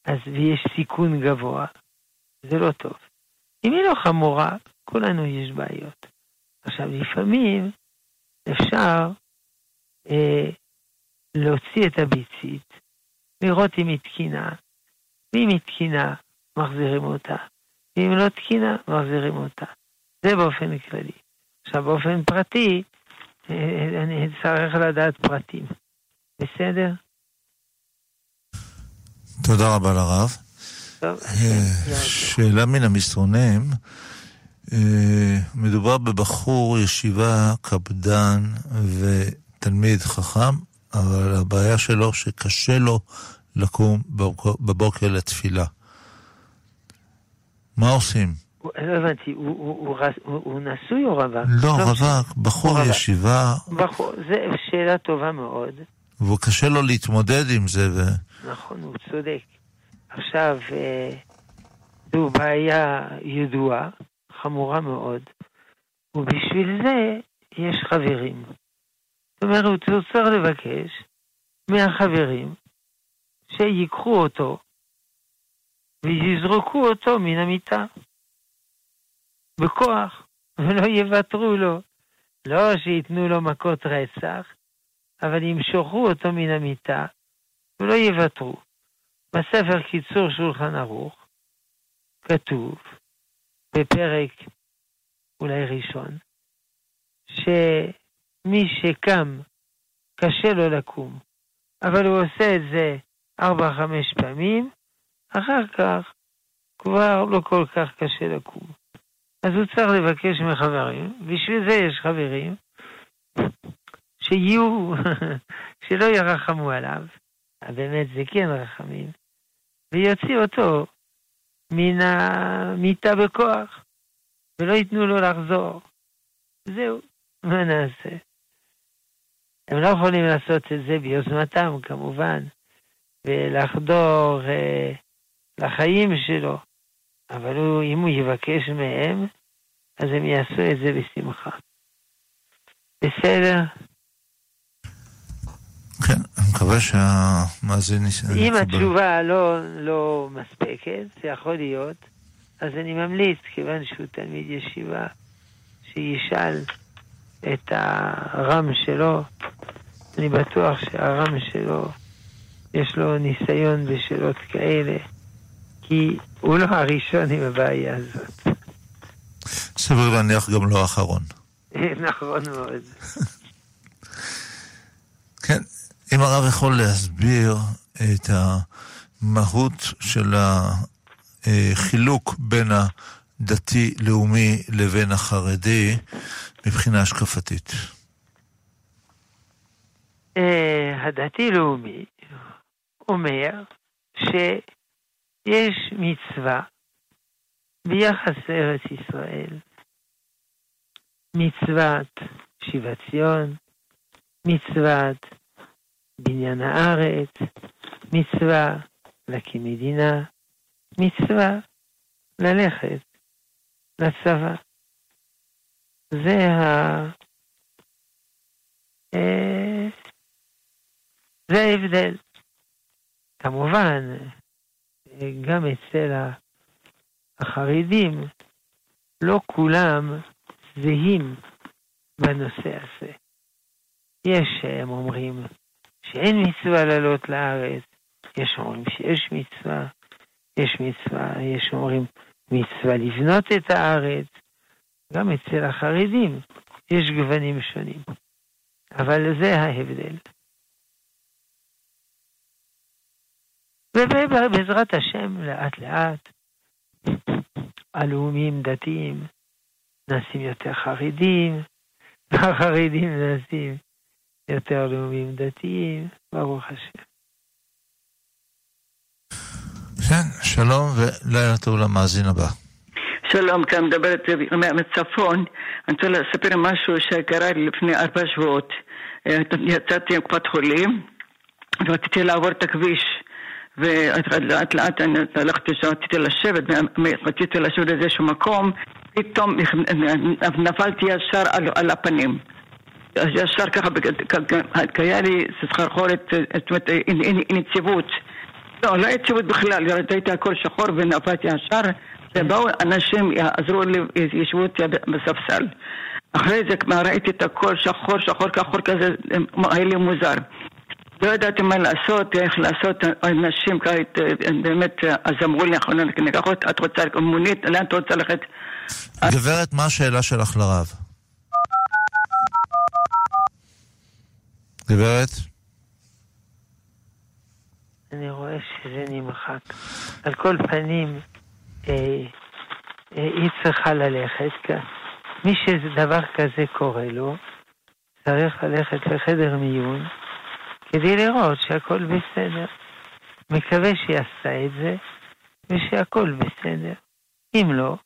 אז ויש סיכון גבוה, זה לא טוב. אם היא לא חמורה, כולנו יש בעיות. עכשיו, לפעמים אפשר אה, להוציא את הביצית, לראות אם היא תקינה, ואם היא תקינה, מחזירים אותה, ואם לא תקינה, מחזירים אותה. זה באופן כללי. עכשיו, באופן פרטי, אה, אני אצטרך לדעת פרטים. בסדר? תודה רבה לרב. טוב, אה, שאלה מן המסרונים. אה, מדובר בבחור ישיבה קפדן ותלמיד חכם, אבל הבעיה שלו שקשה לו לקום בבוקר לתפילה. מה עושים? לא הבנתי, הוא נשוי או רווק? לא, רווק, בחור ישיבה. בחור, זו שאלה טובה מאוד. והוא קשה לו להתמודד עם זה. ו... נכון, הוא צודק. עכשיו, אה, זו בעיה ידועה, חמורה מאוד, ובשביל זה יש חברים. זאת אומרת, הוא צריך לבקש מהחברים שיקחו אותו ויזרקו אותו מן המיטה. בכוח, ולא יוותרו לו. לא שייתנו לו מכות רצח, אבל ימשוכו אותו מן המיטה, ולא יוותרו. בספר קיצור שולחן ערוך, כתוב, בפרק אולי ראשון, שמי שקם, קשה לו לקום, אבל הוא עושה את זה ארבע-חמש פעמים, אחר כך כבר לא כל כך קשה לקום. אז הוא צריך לבקש מחברים, בשביל זה יש חברים, שיהיו, שלא ירחמו עליו, באמת זה כן רחמים, ויוציא אותו מן המיטה בכוח, ולא ייתנו לו לחזור. זהו, מה נעשה? הם לא יכולים לעשות את זה ביוזמתם, כמובן, ולחדור אה, לחיים שלו. אבל הוא, אם הוא יבקש מהם, אז הם יעשו את זה בשמחה. בסדר? כן, אני מקווה שהמאזין... אם התשובה לא, לא מספקת, זה יכול להיות, אז אני ממליץ, כיוון שהוא תלמיד ישיבה, שישאל את הרם שלו. אני בטוח שהרם שלו, יש לו ניסיון בשאלות כאלה, כי הוא לא הראשון עם הבעיה הזאת. סביר להניח גם לא האחרון. נכון מאוד. כן, אם הרב יכול להסביר את המהות של החילוק בין הדתי-לאומי לבין החרדי מבחינה השקפתית. אה, הדתי-לאומי אומר שיש מצווה ביחס לארץ ישראל, מצוות שיבת ציון, מצוות בניין הארץ, מצווה להקים מדינה, מצווה ללכת לצבא. זה ה... אה, זה ההבדל. כמובן, גם אצל החרדים, לא כולם זהים בנושא הזה. יש שהם אומרים שאין מצווה לעלות לארץ, יש אומרים שיש מצווה, יש מצווה, יש אומרים מצווה לבנות את הארץ. גם אצל החרדים יש גוונים שונים, אבל זה ההבדל. ובעזרת השם, לאט לאט, הלאומיים דתיים נעשים יותר חרדים, והחרדים נעשים יותר לאומיים דתיים, ברוך השם. כן, שלום ולילה טוב למאזין הבא. שלום, כאן מדברת מצפון. אני רוצה לספר משהו שקרה לי לפני ארבע שבועות. יצאתי עם קופת חולים ורציתי לעבור את הכביש. ולאט לאט אני הלכתי שם, רציתי לשבת, רציתי לשבת באיזשהו מקום, פתאום נפלתי ישר על, על הפנים. ישר ככה, היה לי סחרחורת, זאת אומרת, נציבות. לא, לא יציבות בכלל, ראיתי הכל שחור ונפלתי ישר, ובאו אנשים, עזרו לי, ישבו אותי בספסל. אחרי זה כבר ראיתי את הכל שחור, שחור, כחור כזה, היה לי מוזר. לא ידעתי מה לעשות, איך לעשות, אנשים באמת, אז אמרו לי, אנחנו ניקח אותה, את רוצה מונית, לאן את רוצה ללכת? גברת, מה השאלה שלך לרב? גברת? אני רואה שזה נמחק. על כל פנים, אה, אה, היא צריכה ללכת. מי שדבר כזה קורה לו, צריך ללכת לחדר מיון כדי לראות שהכל בסדר. מקווה שהיא עשתה את זה ושהכל בסדר. אם לא,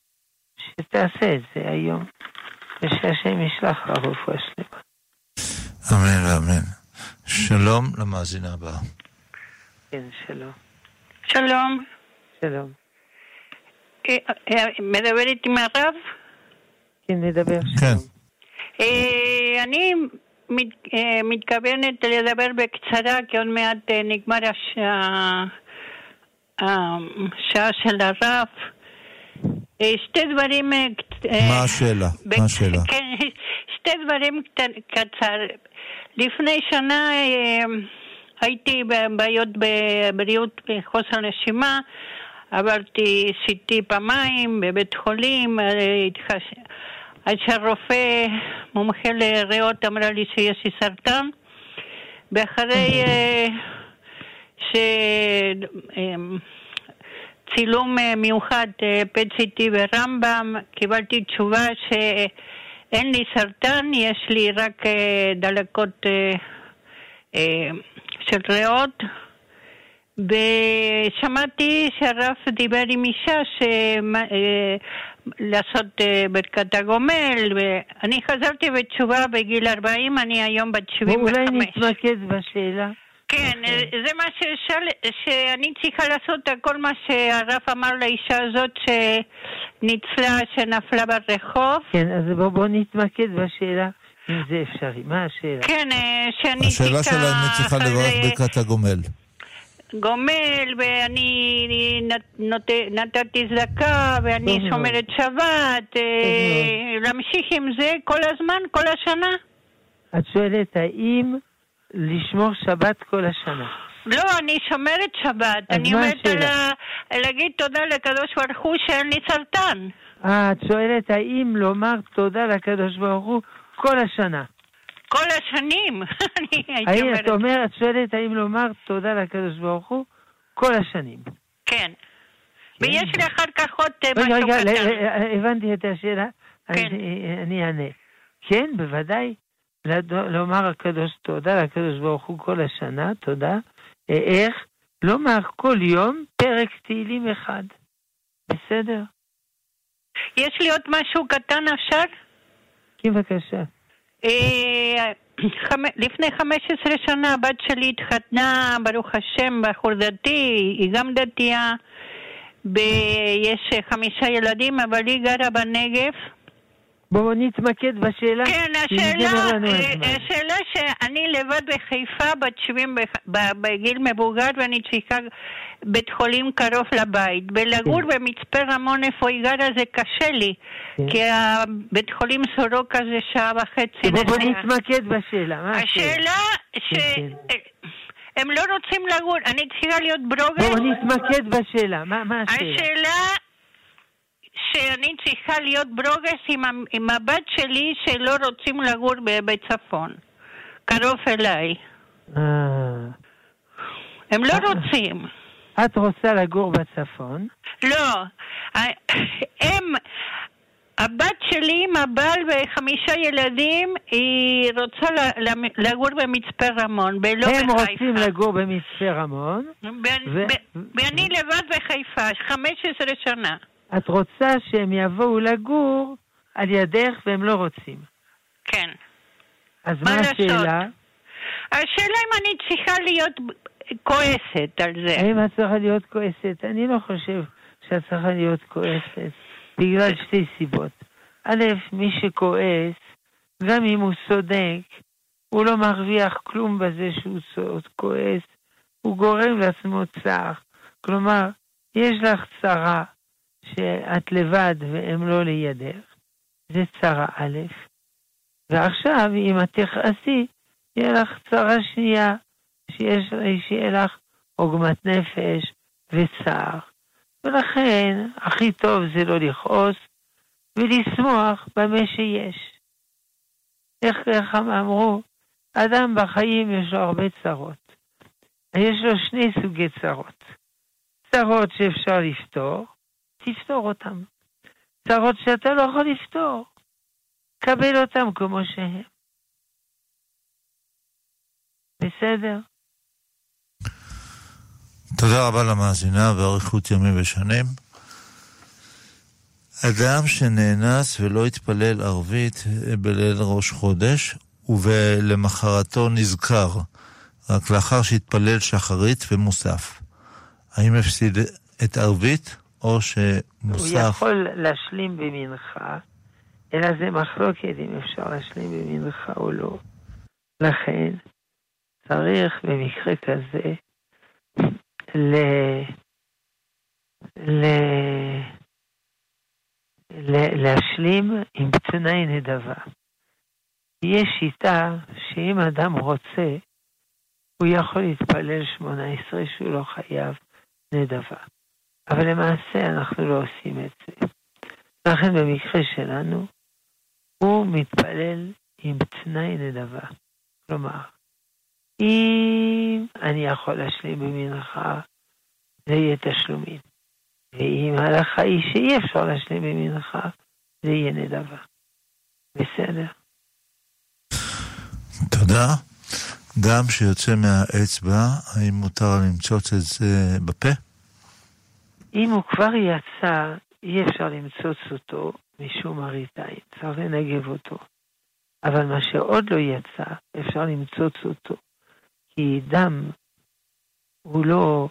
שתעשה את זה היום, ושהשם ישלח לה רפואה שלמה. אמן ואמן. שלום למאזינה הבאה. כן, שלום. שלום. שלום. אה, אה, מדברת עם הרב? כן, נדבר כן. אה, אני מתכוונת לדבר בקצרה, כי עוד מעט נגמר השעה של הרב. שתי דברים... מה השאלה? מה השאלה? כן, שתי דברים קצר. לפני שנה הייתי בבעיות בבריאות בחוסר נשימה, עברתי CT פעמיים בבית חולים, עד שהרופא מומחה לריאות אמרה לי שיש לי סרטן, ואחרי שצילום מיוחד, פט CT ורמב"ם, קיבלתי תשובה שאין לי סרטן, יש לי רק דלקות של ריאות, ושמעתי שהרב דיבר עם אישה לעשות ברכת הגומל, ואני חזרתי בתשובה בגיל 40, אני היום בת 75. אולי נתמקד בשאלה. כן, זה מה ששאל, שאני צריכה לעשות הכל מה שהרב אמר לאישה הזאת שניצלה, שנפלה ברחוב. כן, אז בואו בוא נתמקד בשאלה אם זה אפשרי. מה השאלה? כן, אה, שאני השאלה שלה אם היא צריכה לברך ברכת הגומל. גומל, ואני נת, נתתי צדקה, ואני שומרת שבת, אה, להמשיך עם זה כל הזמן, כל השנה? את שואלת האם לשמור שבת כל השנה. לא, אני שומרת שבת. אני אומרת? ה... להגיד תודה לקדוש ברוך הוא שאין לי סרטן. אה, את שואלת האם לומר תודה לקדוש ברוך הוא כל השנה. כל השנים, אני הייתי האם את אומרת. אומרת, שואלת האם לומר תודה לקדוש ברוך הוא כל השנים. כן. ויש לי אחר כך עוד אה, רגע, משהו רגע, קטן. ל- הבנתי את השאלה, כן. אני- אענה. כן, בוודאי, לומר הקדוש תודה לקדוש ברוך הוא כל השנה, תודה. אה, איך? לומר כל יום פרק תהילים אחד. בסדר? יש לי עוד משהו קטן אפשר? כן, בבקשה. אה, לפני 15 שנה הבת שלי התחתנה, ברוך השם, בחור דתי, היא גם דתייה, ויש חמישה ילדים, אבל היא גרה בנגב. בואו נתמקד בשאלה. כן, השאלה, אה, הזמן. השאלה שאני לבד בחיפה, בת 70 בח- ב- בגיל מבוגר, ואני צריכה בית חולים קרוב לבית. ולגור כן. במצפה רמון, איפה היא גרה, זה קשה לי. כן. כי הבית חולים סורוקה זה שעה וחצי בואו. נתמקד בשאלה. השאלה? השאלה כן, שהם לא רוצים לגור, אני צריכה להיות ברוגר. בואו נתמקד בשאלה. מה מה השאלה? השאלה שאני צריכה להיות ברוגס עם, עם הבת שלי שלא רוצים לגור בצפון, קרוב אליי. אה, הם לא אה. רוצים. את רוצה לגור בצפון, לא. הם, הבת שלי עם הבעל וחמישה ילדים, היא רוצה לגור במצפה רמון, ולא הם בחיפה. רוצים לגור במצפה רמון, ואני לבד בחיפה, 15 שנה. את רוצה שהם יבואו לגור על ידך והם לא רוצים. כן. אז מה מה? השאלה? השאלה אם אני צריכה להיות כועסת על זה. האם את צריכה להיות כועסת? אני לא חושב שאת צריכה להיות כועסת, בגלל שתי סיבות. א', מי שכועס, גם אם הוא צודק, הוא לא מרוויח כלום בזה שהוא צ- כועס, הוא גורם לעצמו צער. כלומר, יש לך צרה שאת לבד והם לא לידך, זה צרה א', ועכשיו אם את תכעסי, יהיה לך צרה שנייה, שיש, שיהיה לך עוגמת נפש וצער. ולכן, הכי טוב זה לא לכעוס ולשמוח במה שיש. איך, איך הם אמרו? אדם בחיים יש לו הרבה צרות. יש לו שני סוגי צרות. צרות שאפשר לפתור, תפתור אותם. צרות שאתה לא יכול לפתור, קבל אותם כמו שהם. בסדר? תודה רבה למאזינה ואריכות ימים ושנים. אדם שנאנס ולא התפלל ערבית בליל ראש חודש, ולמחרתו נזכר, רק לאחר שהתפלל שחרית ומוסף. האם הפסיד את ערבית, או הוא שמוסף... יכול להשלים במנחה, אלא זה מחלוקת אם אפשר להשלים במנחה או לא. לכן, צריך במקרה כזה ל... ל... ל... להשלים עם תנאי נדבה. יש שיטה שאם אדם רוצה, הוא יכול להתפלל שמונה עשרה שהוא לא חייב נדבה. אבל למעשה אנחנו לא עושים את זה. לכן במקרה שלנו, הוא מתפלל עם תנאי נדבה. כלומר, אם אני יכול להשלים במנחה, זה יהיה תשלומים. ואם ההלכה היא שאי אפשר להשלים במנחה, זה יהיה נדבה. בסדר? תודה. דם שיוצא מהאצבע, האם מותר למצוץ את זה בפה? אם הוא כבר יצא, אי אפשר למצוץ אותו משום מראית עין, צריך לנגב אותו. אבל מה שעוד לא יצא, אפשר למצוץ אותו. כי דם הוא לא,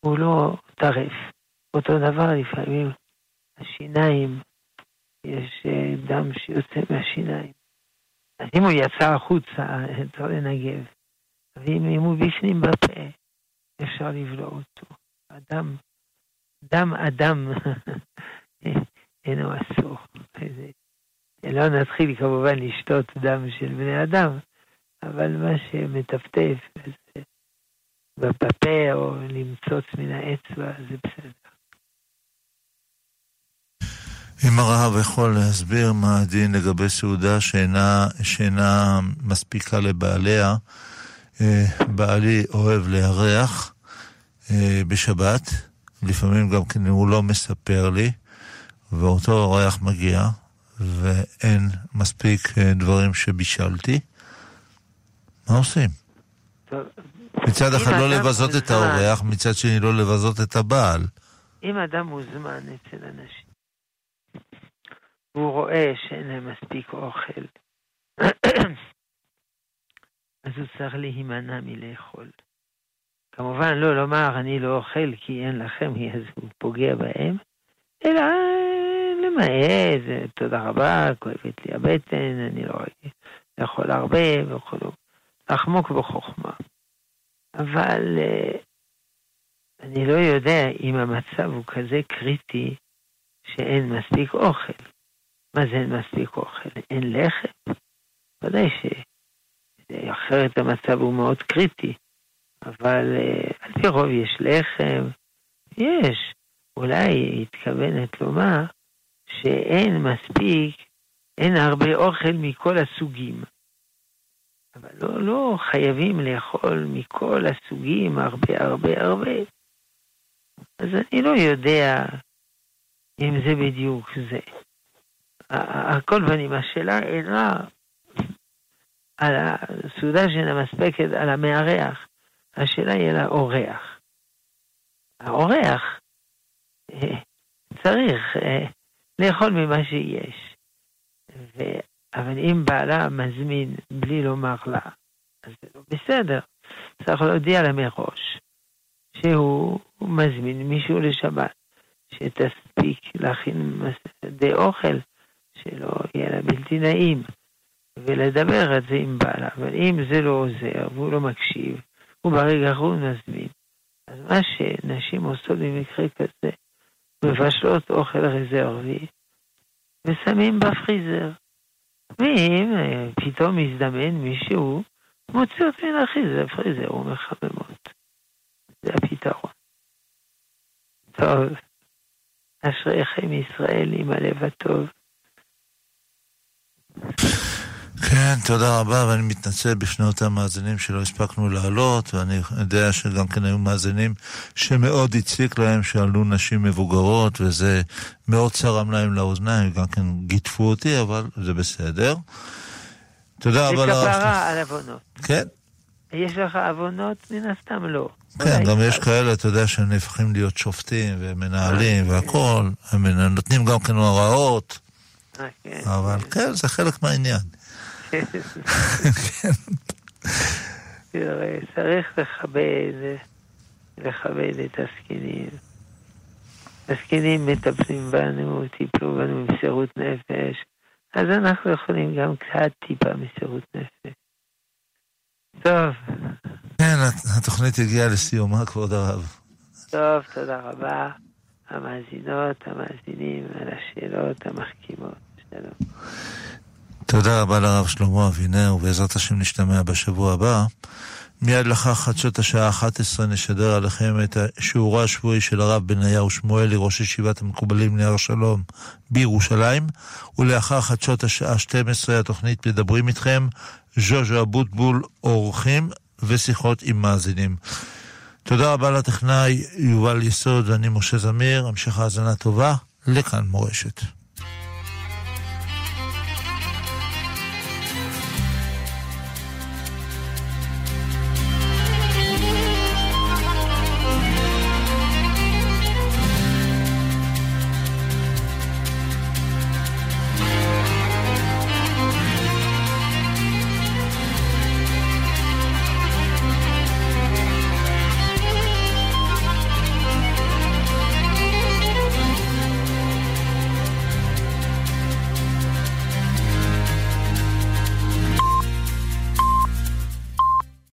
הוא לא טרף. אותו דבר לפעמים השיניים, יש אה, דם שיוצא מהשיניים. אז אם הוא יצא החוצה, צריך לנגב. ואם הוא בפנים בפה, אפשר לבלוע אותו. אדם, דם אדם אינו אסור. לא נתחיל כמובן לשתות דם של בני אדם, אבל מה שמטפטף בפה או למצוץ מן האצבע זה בסדר. אם הרב יכול להסביר מה הדין לגבי סעודה שאינה, שאינה מספיקה לבעליה, אה, בעלי אוהב לארח אה, בשבת, לפעמים גם כן הוא לא מספר לי, ואותו אורח מגיע, ואין מספיק אה, דברים שבישלתי, מה עושים? מצד אחד לא לבזות את האורח, מצד שני לא לבזות את הבעל. אם אדם מוזמן אצל אנשים, והוא רואה שאין להם מספיק אוכל, אז הוא צריך להימנע מלאכול. כמובן לא לומר אני לא אוכל כי אין לכם, אז הוא פוגע בהם, אלא למעט, תודה רבה, כואבת לי הבטן, אני לא יכול הרבה וכו', לחמוק בחוכמה. אבל אה, אני לא יודע אם המצב הוא כזה קריטי שאין מספיק אוכל. מה זה אין מספיק אוכל? אין לחם? ודאי ש... אחרת המצב הוא מאוד קריטי. אבל אה, על פי רוב יש לחם, יש. אולי היא התכוונת לומר שאין מספיק, אין הרבה אוכל מכל הסוגים. אבל לא, לא חייבים לאכול מכל הסוגים הרבה הרבה הרבה. אז אני לא יודע אם זה בדיוק זה. על כל פנים, השאלה אינה על הסעודה שאינה מספקת על המארח, השאלה היא על האורח. האורח אה, צריך אה, לאכול ממה שיש. ו... אבל אם בעלה מזמין בלי לומר לה, אז זה לא בסדר. צריך להודיע לה מראש שהוא מזמין מישהו לשבת, שתספיק להכין די אוכל, שלא יהיה לה בלתי נעים, ולדבר על זה עם בעלה. אבל אם זה לא עוזר והוא לא מקשיב, הוא ברגע האחרון מזמין. אז מה שנשים עושות במקרה כזה, מבשלות אוכל רזרבי ושמים בפריזר. ואם אה, פתאום מזדמן מישהו, מוציא אותי מן החריזר, פריזר ומחממות. זה הפתרון. טוב, אשריכם ישראל עם הלב הטוב. כן, תודה רבה, ואני מתנצל בפני אותם מאזינים שלא הספקנו לעלות, ואני יודע שגם כן היו מאזינים שמאוד הציק להם שעלו נשים מבוגרות, וזה מאוד צרם להם לאוזניים, גם כן גיטפו אותי, אבל זה בסדר. תודה רבה לך. זה כפרה על עוונות. כן. יש לך עוונות? מן הסתם לא. כן, גם יש כאלה, אתה יודע, שהם נהפכים להיות שופטים ומנהלים אה, והכול, הם נותנים גם כן הוראות, אה, כן. אבל כן, זה חלק מהעניין. צריך לכבד, לכבד את הזקנים. הזקנים מטפלים בנו, טיפלו בנו במסירות נפש, אז אנחנו יכולים גם קצת טיפה מסירות נפש. טוב. כן, התוכנית הגיעה לסיומה, כבוד הרב. טוב, תודה רבה. המאזינות, המאזינים, על השאלות המחכימות. שלום. תודה רבה לרב שלמה אבינר, ובעזרת השם נשתמע בשבוע הבא. מיד לאחר חדשות השעה 11 נשדר עליכם את השיעורו השבועי של הרב בניהו שמואלי, ראש ישיבת המקובלים נהר שלום בירושלים, ולאחר חדשות השעה 12 התוכנית מדברים איתכם, ז'וז'ו אבוטבול אורחים ושיחות עם מאזינים. תודה רבה לטכנאי יובל יסוד ואני משה זמיר, המשך האזנה טובה, לכאן מורשת.